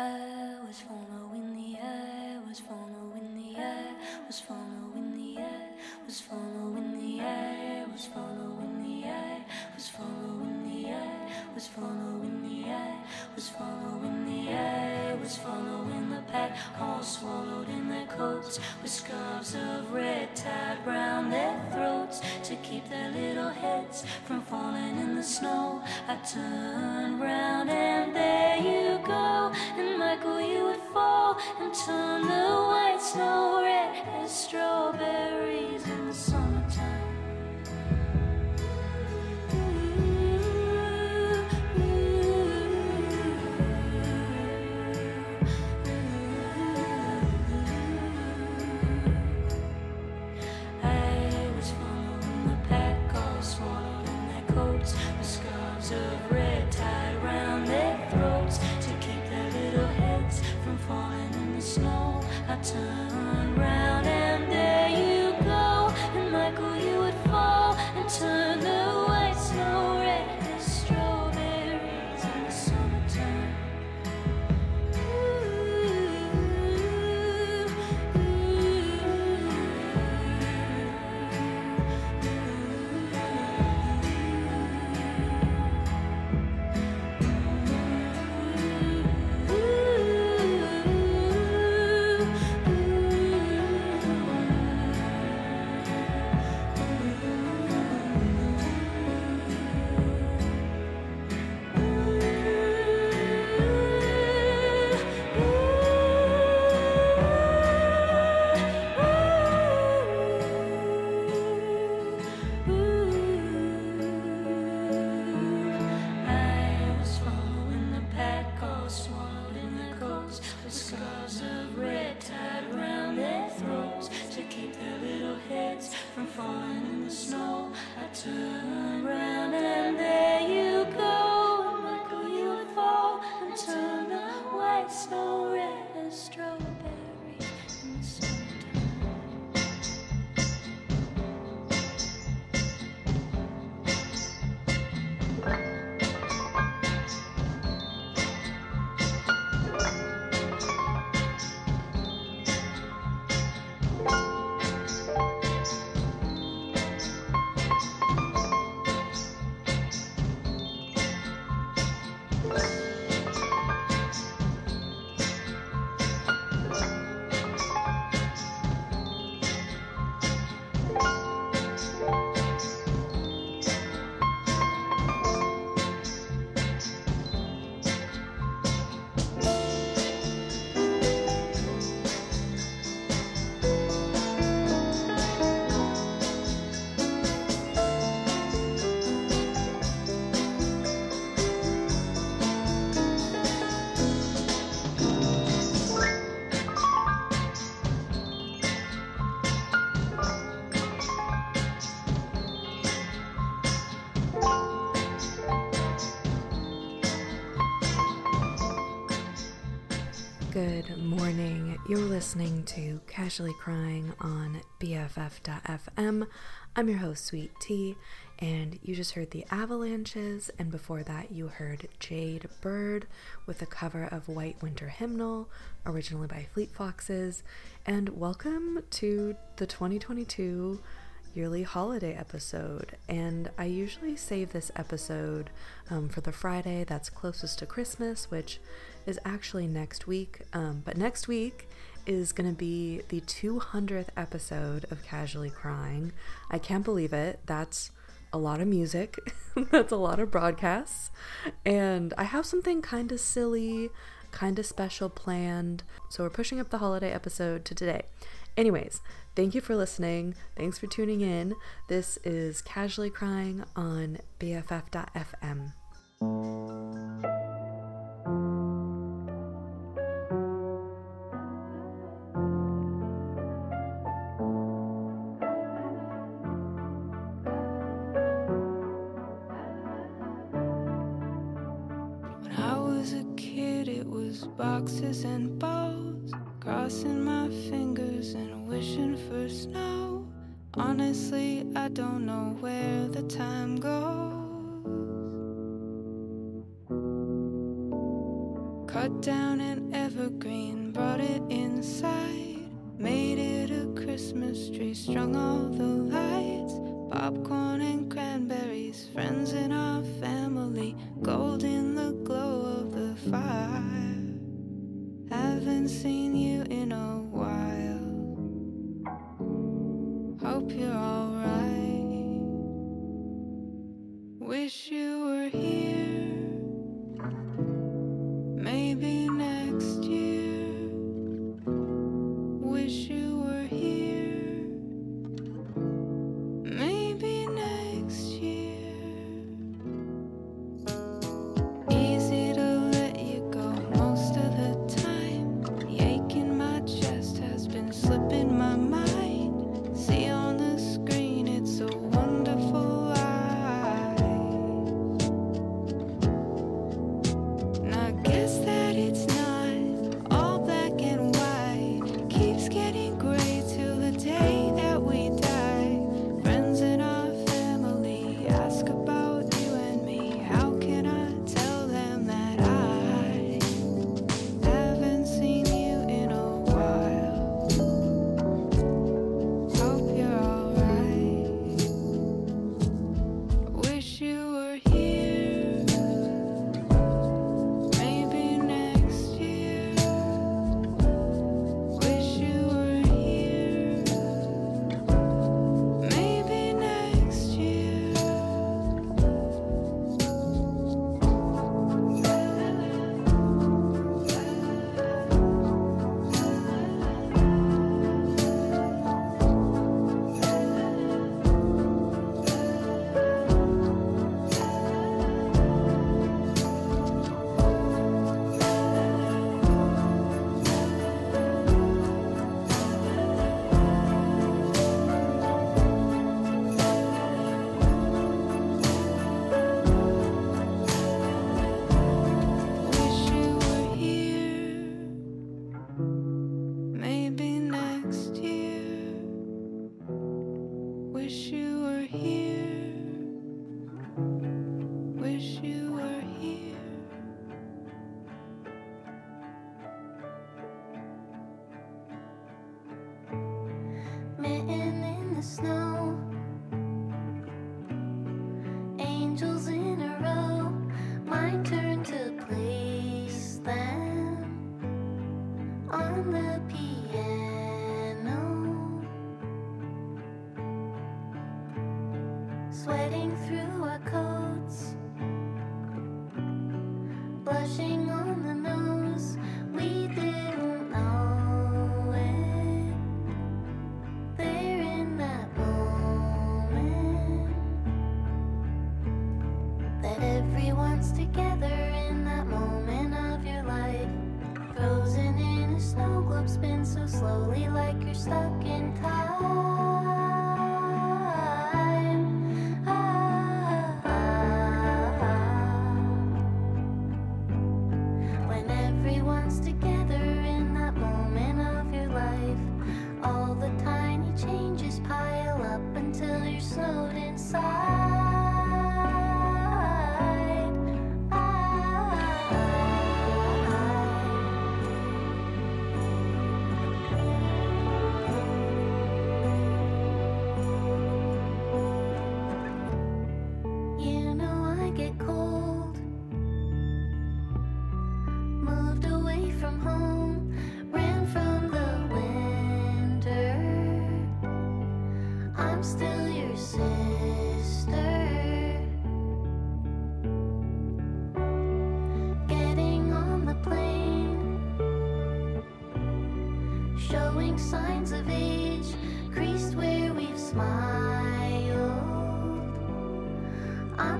I was following the eye, was following the eye, was following the eye, was following the eye, was following the eye, was following the eye, was following the eye, was following the eye, was following the pack, all swallowed in their coats, with scarves of red tied round their throats to keep their little heads from falling in the snow. I turned round and there you turn the white snow red as strawberries morning. You're listening to Casually Crying on BFF.fm. I'm your host, Sweet Tea, and you just heard the Avalanches, and before that, you heard Jade Bird with a cover of White Winter Hymnal, originally by Fleet Foxes. And welcome to the 2022 yearly holiday episode. And I usually save this episode um, for the Friday that's closest to Christmas, which is actually next week. Um, but next week is going to be the 200th episode of Casually Crying. I can't believe it. That's a lot of music, that's a lot of broadcasts. And I have something kind of silly, kind of special planned. So we're pushing up the holiday episode to today. Anyways, thank you for listening. Thanks for tuning in. This is Casually Crying on BFF.fm. boxes, and bows. Crossing my fingers and wishing for snow. Honestly, I don't know where the time goes. Cut down an evergreen, brought it inside. Made it a Christmas tree, strung all the lights. Popcorn and cranberries, friends in our family, gold in the glow of the fire haven't seen you in a while. Sitting in the snow.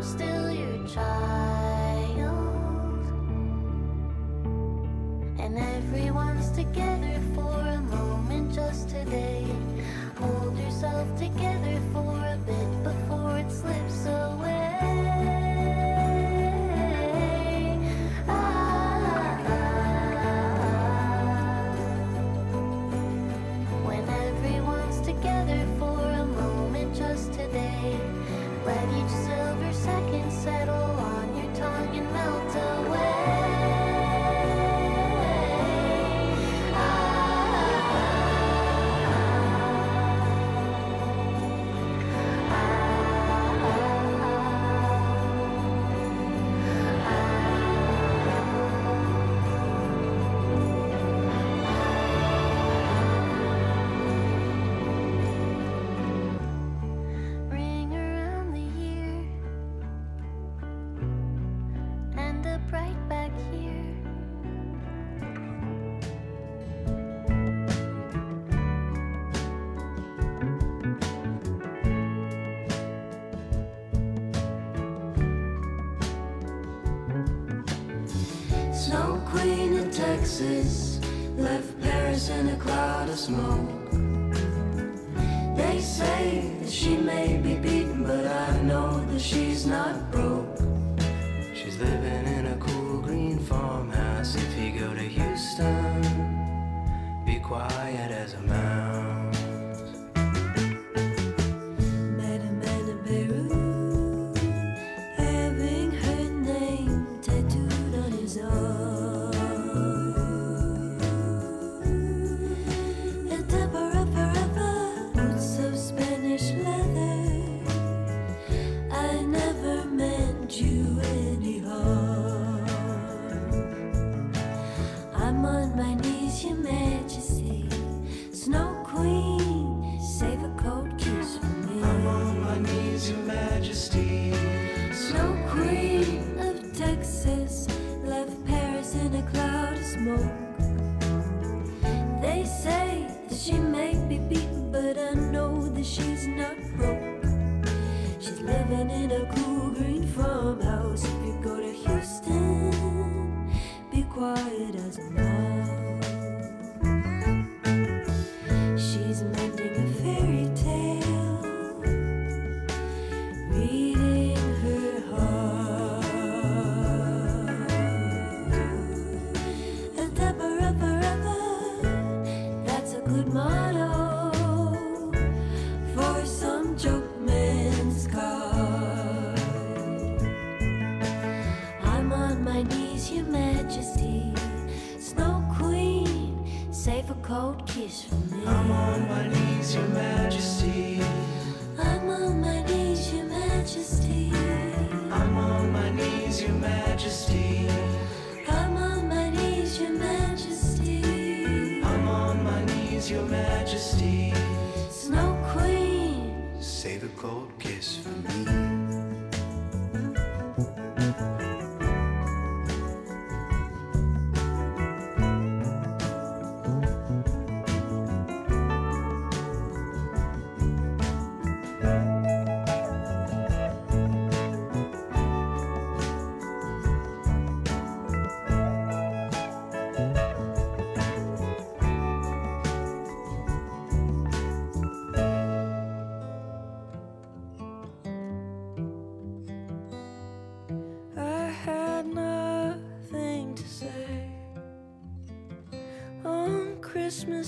still your child. And everyone's together for a moment just today. Hold yourself together. She's not broke.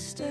Christmas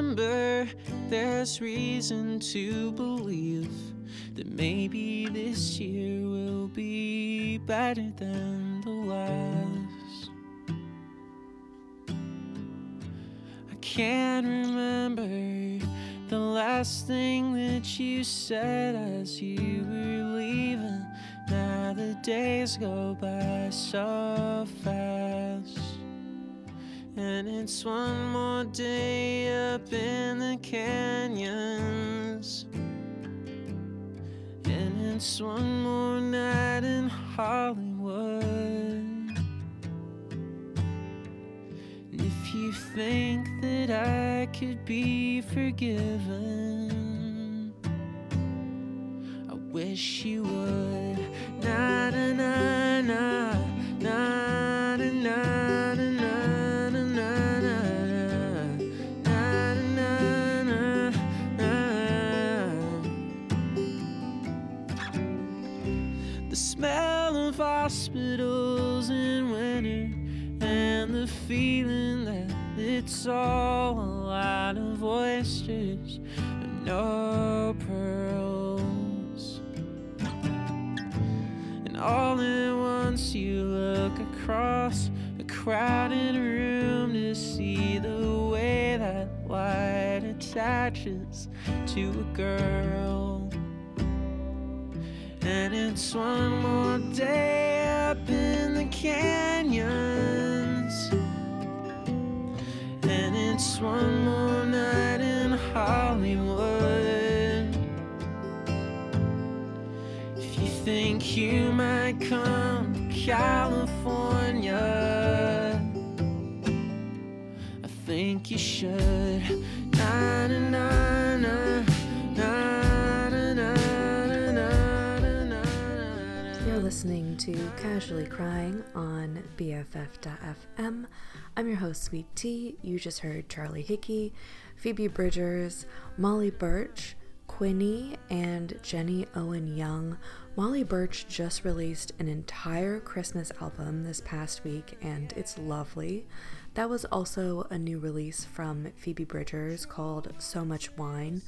Long December, there's reason to believe that maybe this year will be better than the last. I can't remember the last thing that you said as you were leaving. Now the days go by so fast. And it's one more day up in the canyons. And it's one more night in Hollywood. And if you think that I could be forgiven, I wish you would. Na na na feeling that it's all a lot of oysters and no pearls. And all at once you look across a crowded room to see the way that light attaches to a girl. And it's one more day up in the canyons. One more night in Hollywood. If you think you might come to California, I think you should. Na, na, na. You're listening to Casually Crying on BFF.fm. I'm your host, Sweet Tea. You just heard Charlie Hickey, Phoebe Bridgers, Molly Burch, quinnie, and Jenny Owen Young. Molly Burch just released an entire Christmas album this past week, and it's lovely. That was also a new release from Phoebe Bridgers called So Much Wine,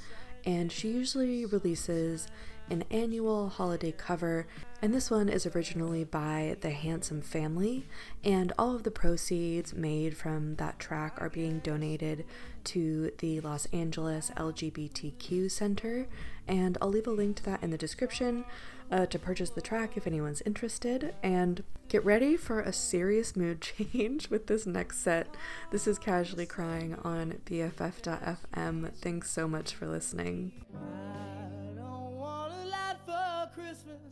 and she usually releases an annual holiday cover, and this one is originally by the Handsome Family, and all of the proceeds made from that track are being donated to the Los Angeles LGBTQ Center, and I'll leave a link to that in the description uh, to purchase the track if anyone's interested. And get ready for a serious mood change with this next set. This is Casually Crying on BFF.fm. Thanks so much for listening. Christmas.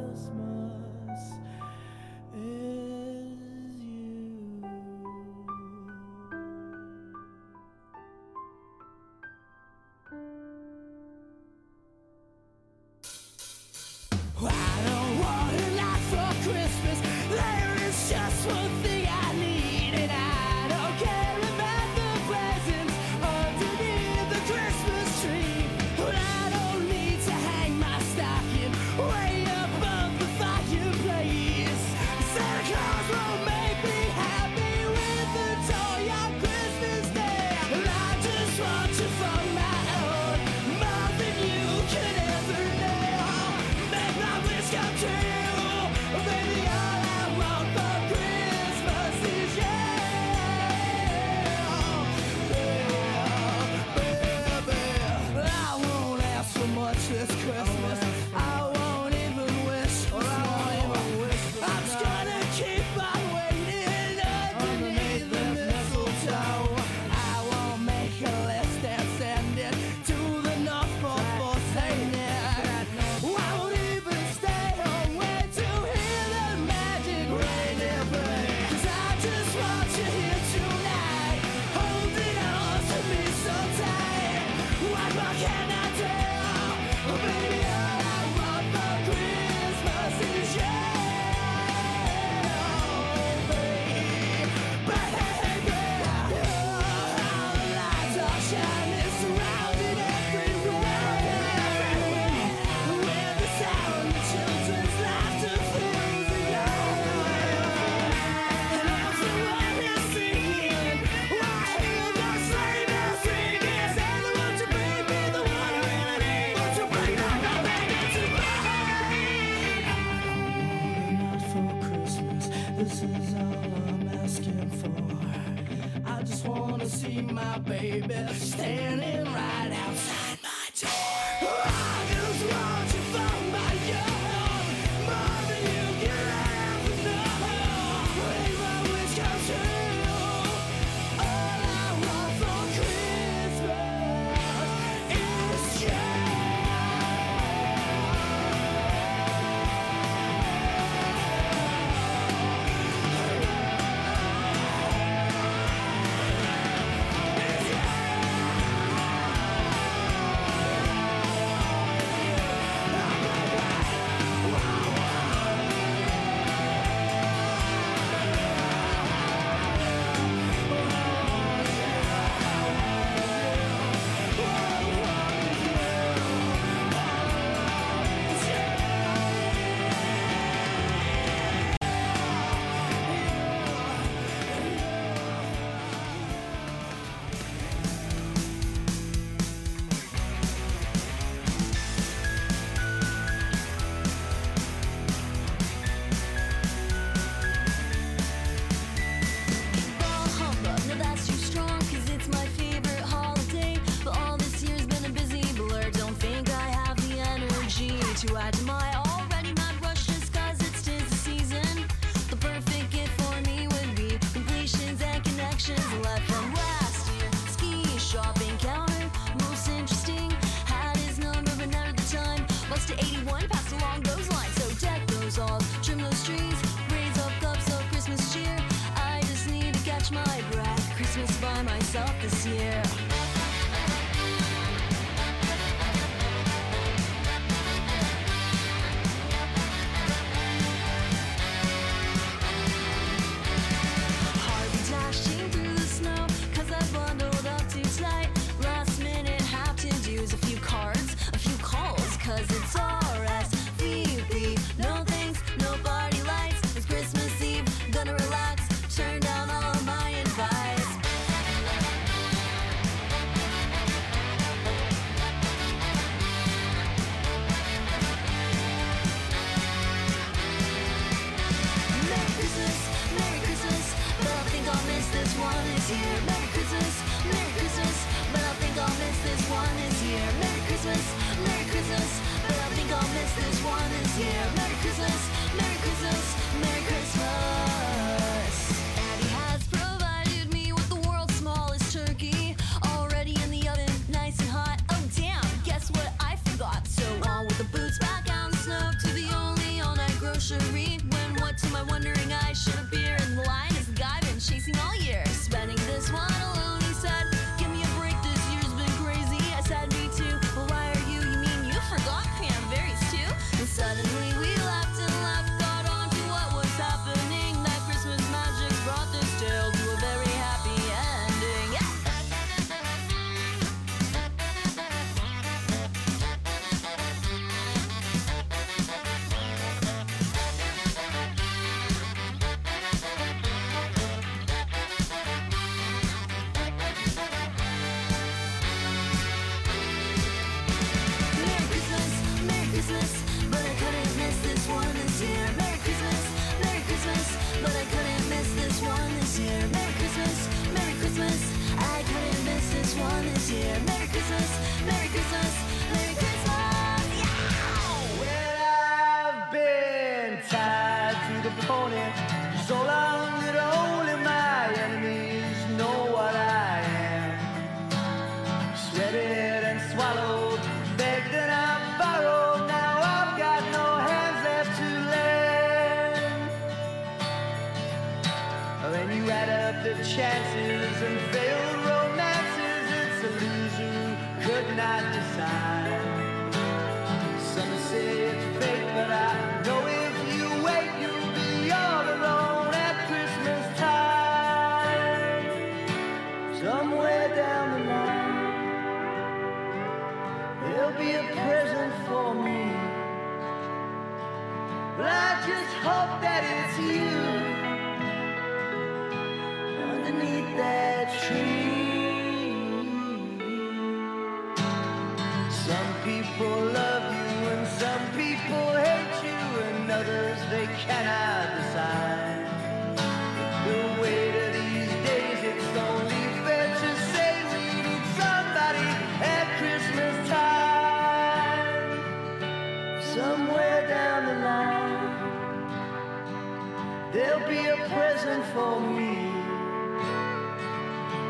present for me.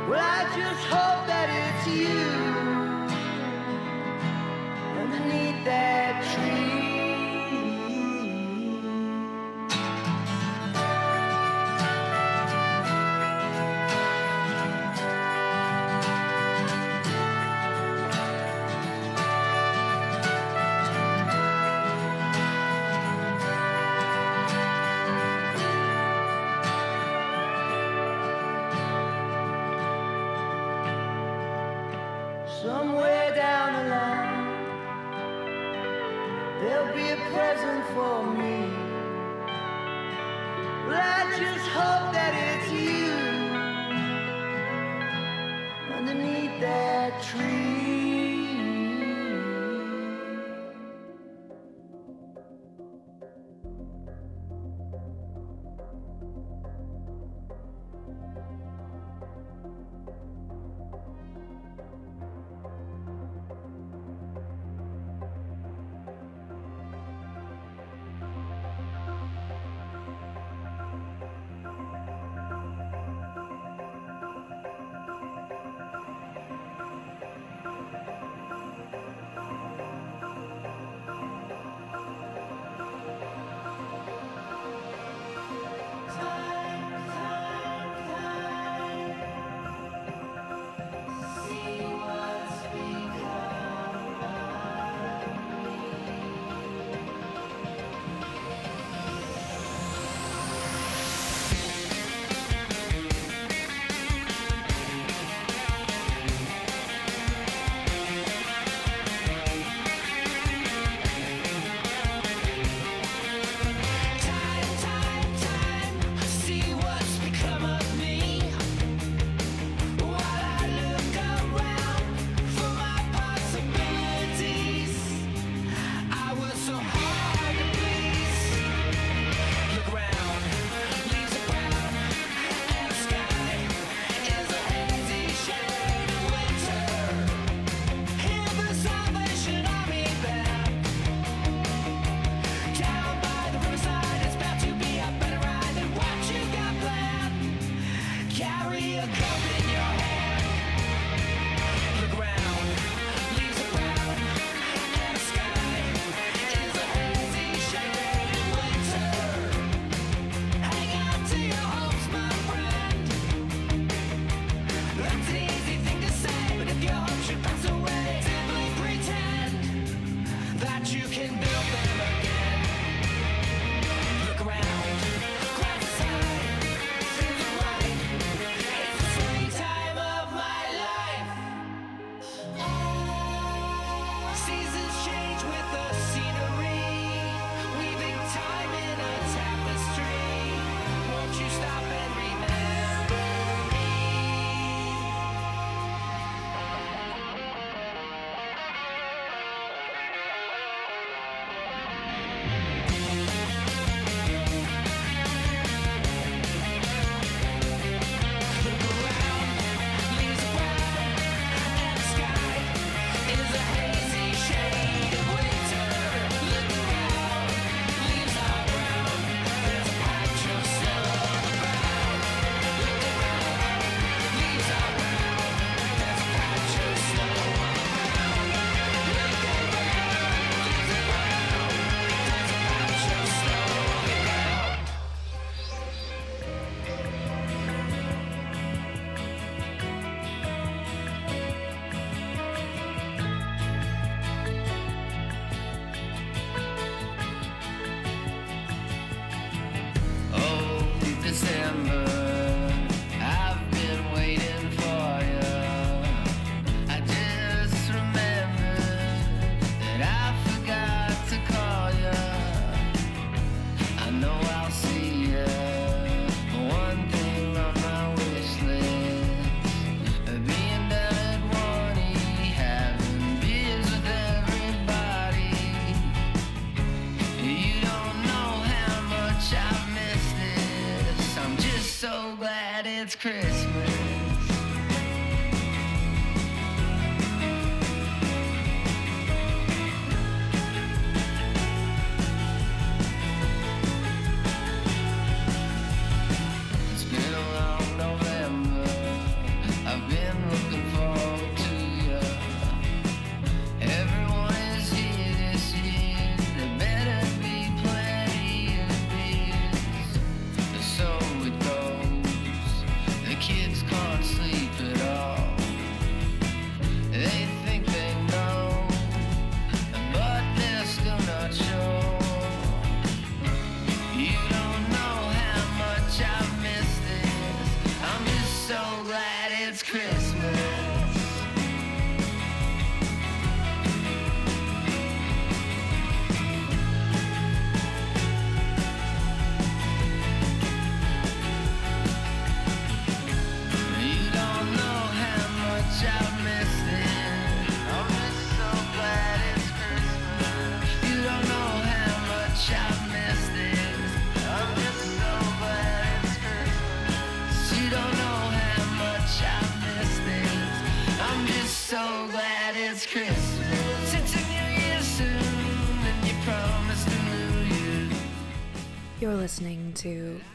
Well, I just hope that it's you.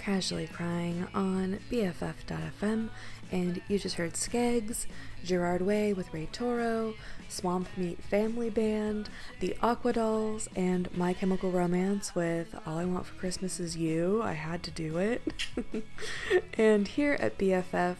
Casually Crying on BFF.fm, and you just heard Skegss, Gerard Way with Ray Toro, Swamp Meat Family Band, The Aquadolls, and My Chemical Romance with All I Want for Christmas Is You. I had to do it. and here at BFF,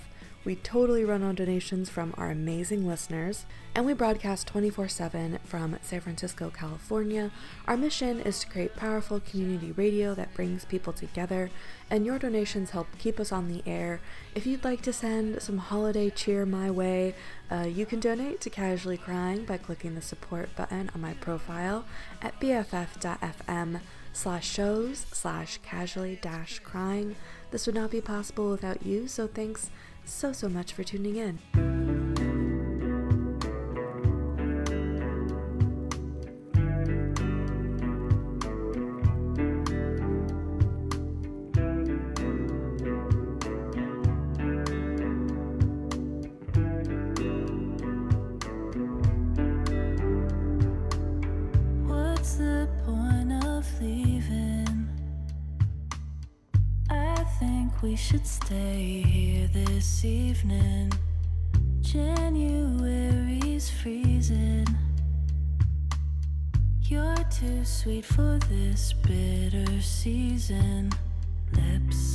we totally run on donations from our amazing listeners, and we broadcast 24 7 from San Francisco, California. Our mission is to create powerful community radio that brings people together, and your donations help keep us on the air. If you'd like to send some holiday cheer my way, uh, you can donate to Casually Crying by clicking the support button on my profile at bff.fm slash shows slash casually dash crying. This would not be possible without you, so thanks so, so much for tuning in. What's the we should stay here this evening. January's freezing. You're too sweet for this bitter season. Lips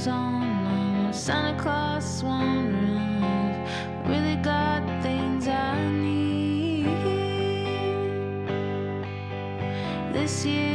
clothes on. I'm Santa Claus wandering. I really got things I need this year.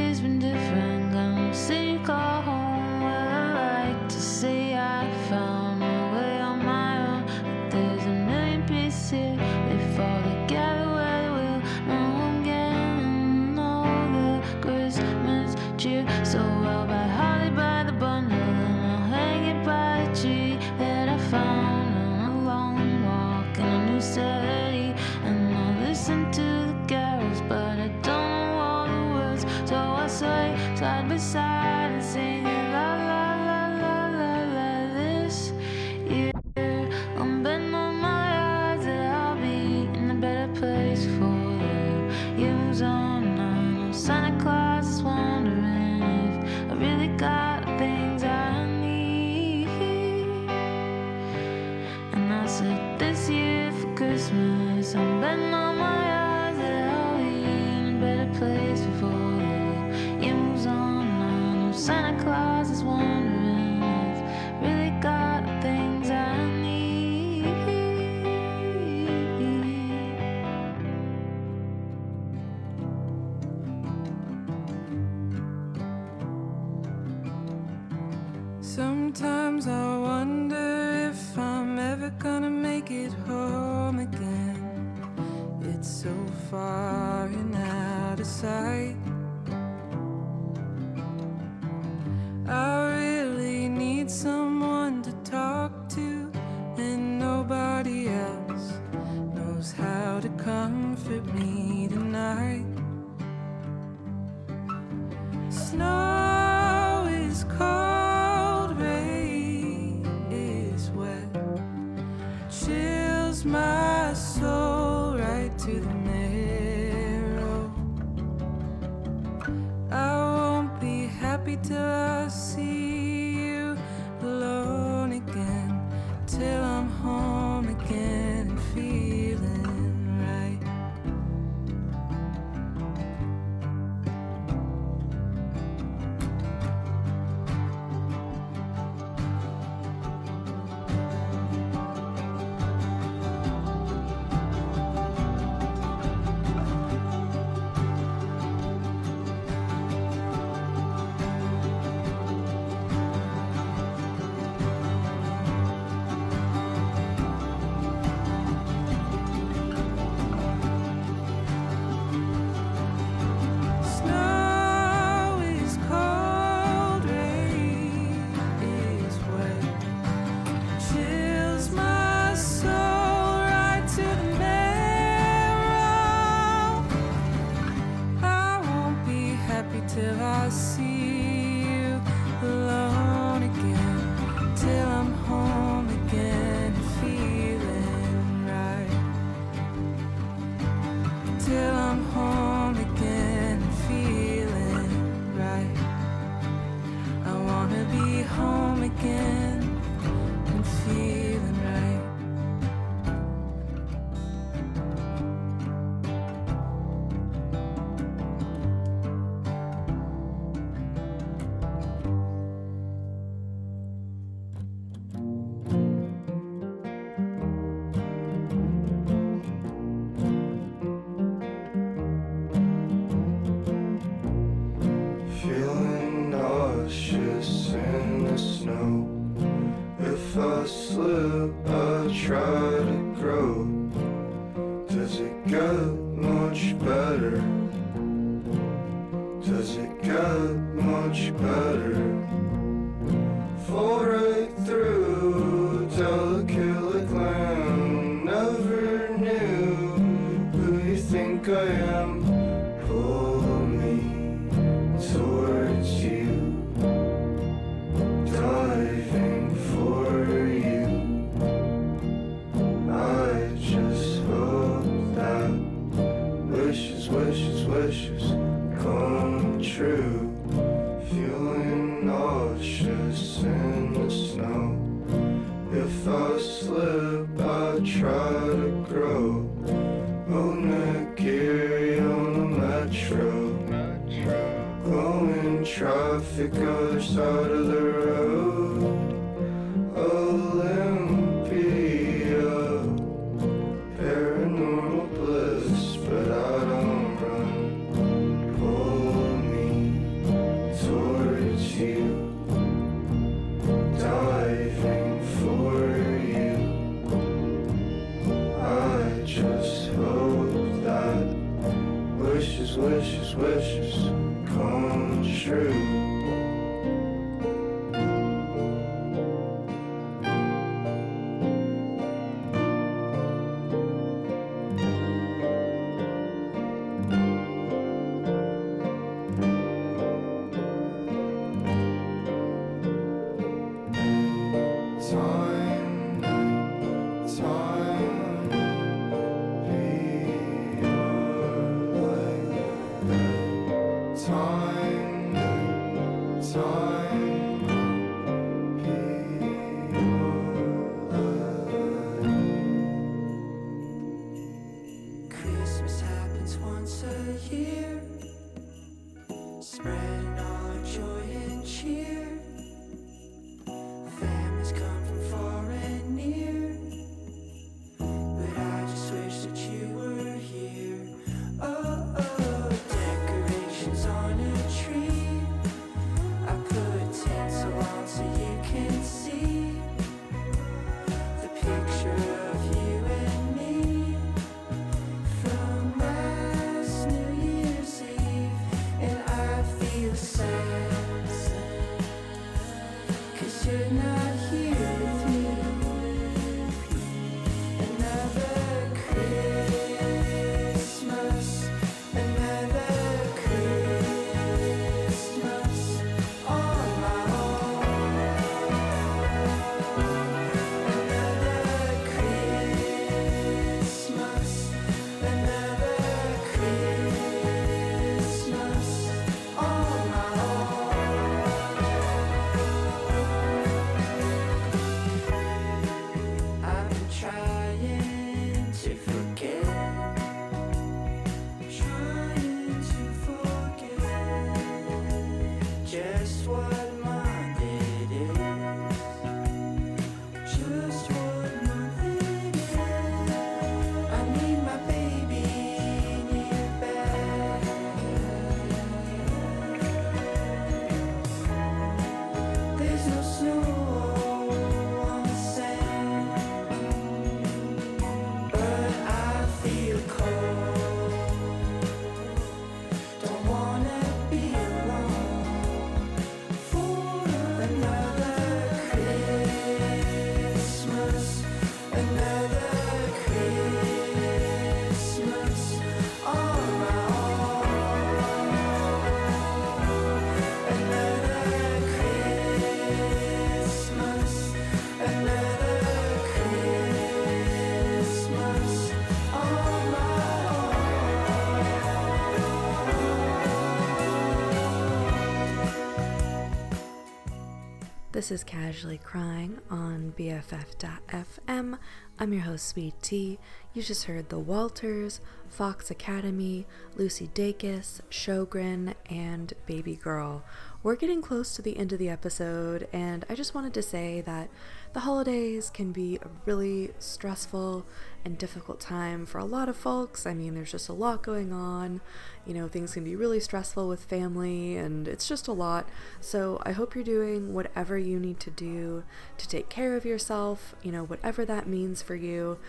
This is Casually Crying on BFF.fm. I'm your host, Sweet Tea. You just heard The Walters, Fox Academy, Lucy Dacus, Sjowgren, and Baby Girl. We're getting close to the end of the episode, and I just wanted to say that the holidays can be a really stressful and difficult time for a lot of folks. I mean, there's just a lot going on. You know, things can be really stressful with family, and it's just a lot. So, I hope you're doing whatever you need to do to take care of yourself, you know, whatever that means for you.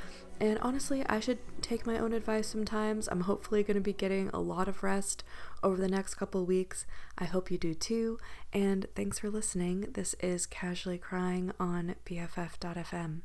And honestly, I should take my own advice sometimes. I'm hopefully going to be getting a lot of rest over the next couple weeks. I hope you do too. And thanks for listening. This is Casually Crying on BFF.fm.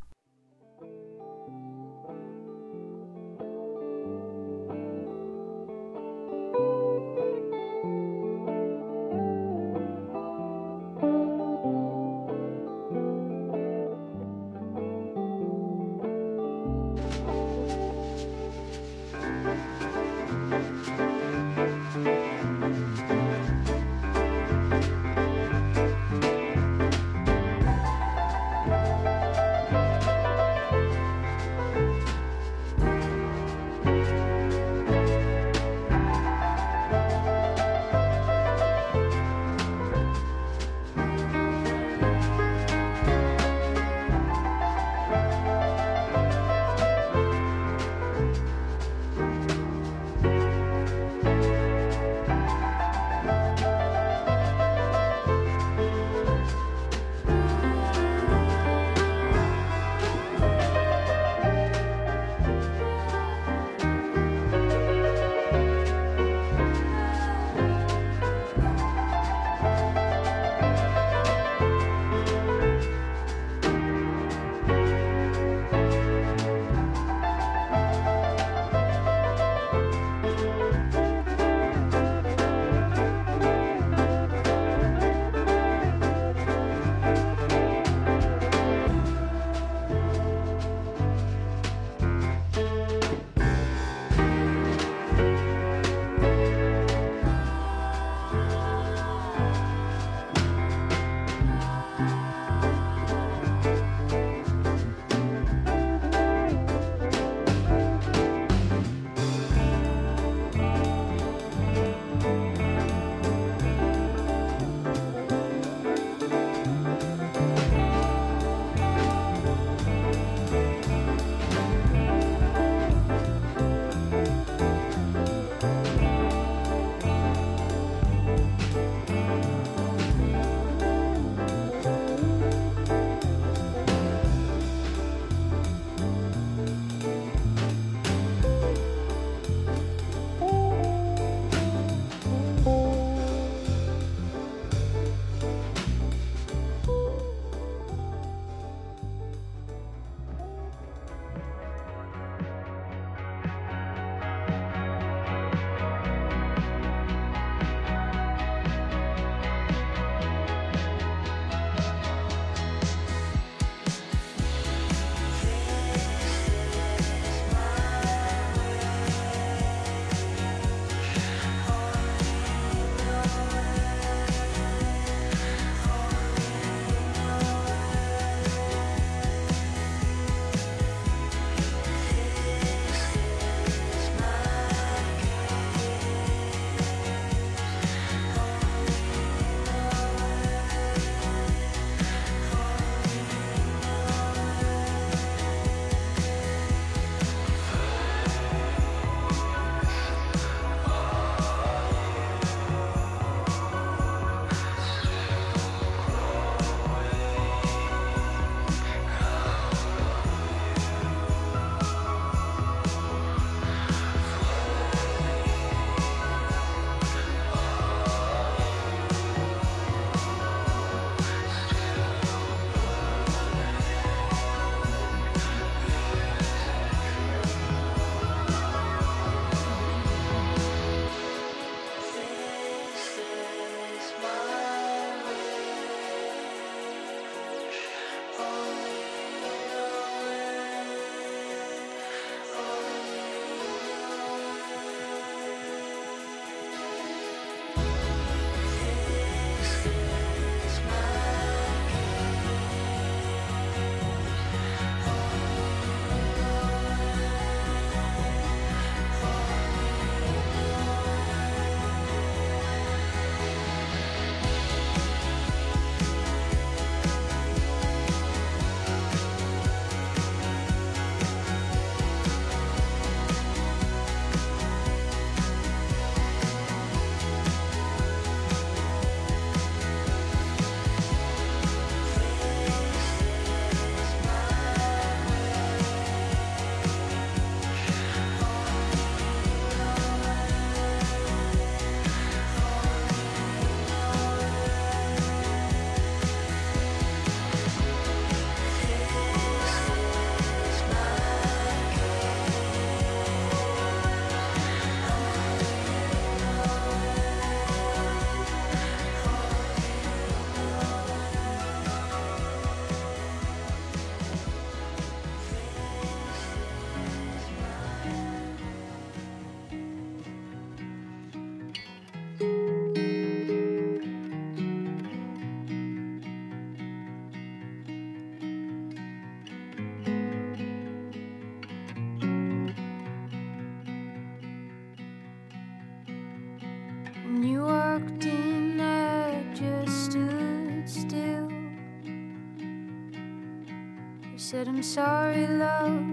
said, I'm sorry, love,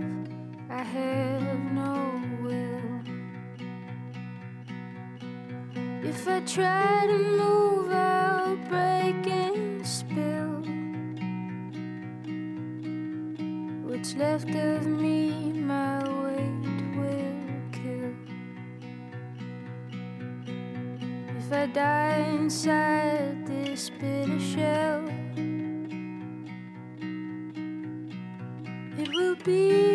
I have no will. If I try to move, I'll break and spill. What's left of me, my weight will kill. If I die inside this bitter shell, be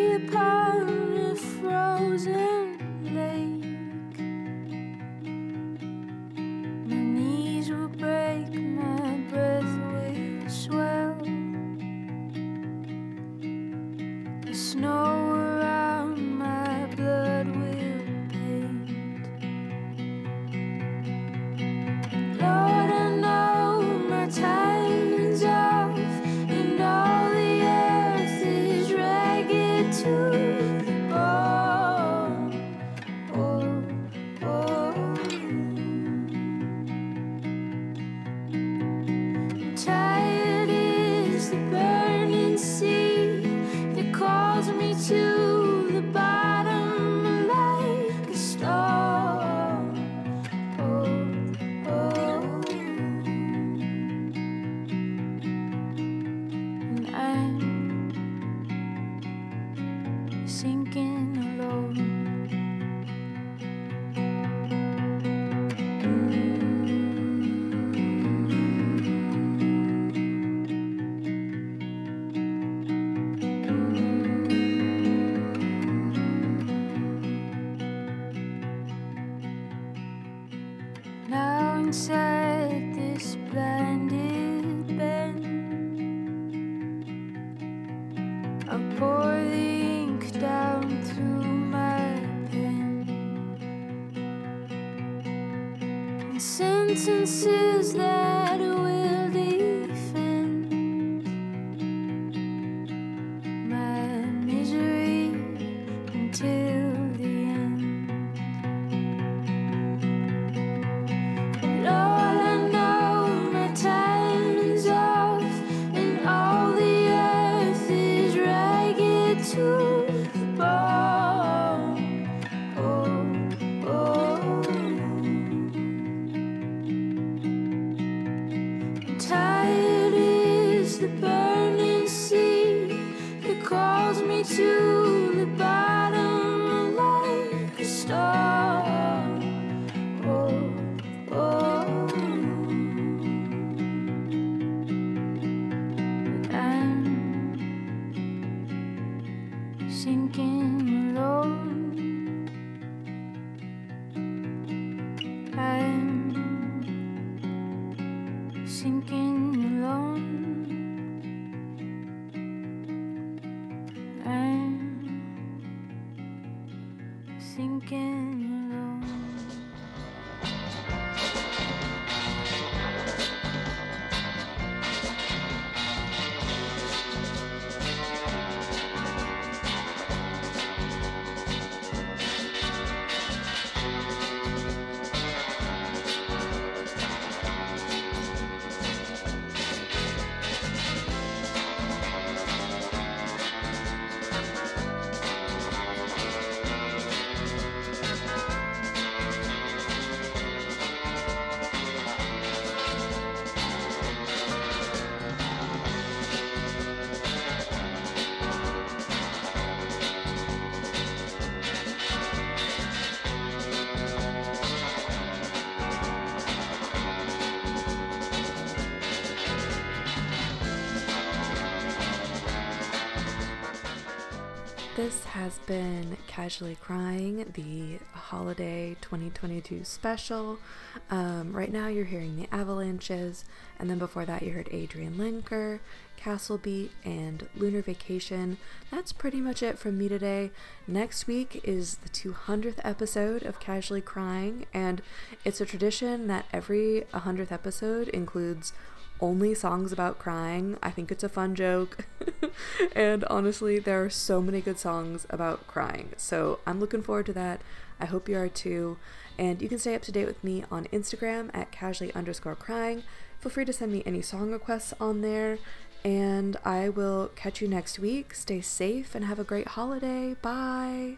sentences that has been Casually Crying, the holiday 2022 special. Um, right now, you're hearing the Avalanches, and then before that, you heard Adrianne Lenker, Castle Beat, and Lunar Vacation. That's pretty much it from me today. Next week is the 200th episode of Casually Crying, and it's a tradition that every 100th episode includes only songs about crying. I think it's a fun joke. and honestly, there are so many good songs about crying. So I'm looking forward to that. I hope you are too. And you can stay up to date with me on Instagram at casually underscore crying. Feel free to send me any song requests on there. And I will catch you next week. Stay safe and have a great holiday. Bye.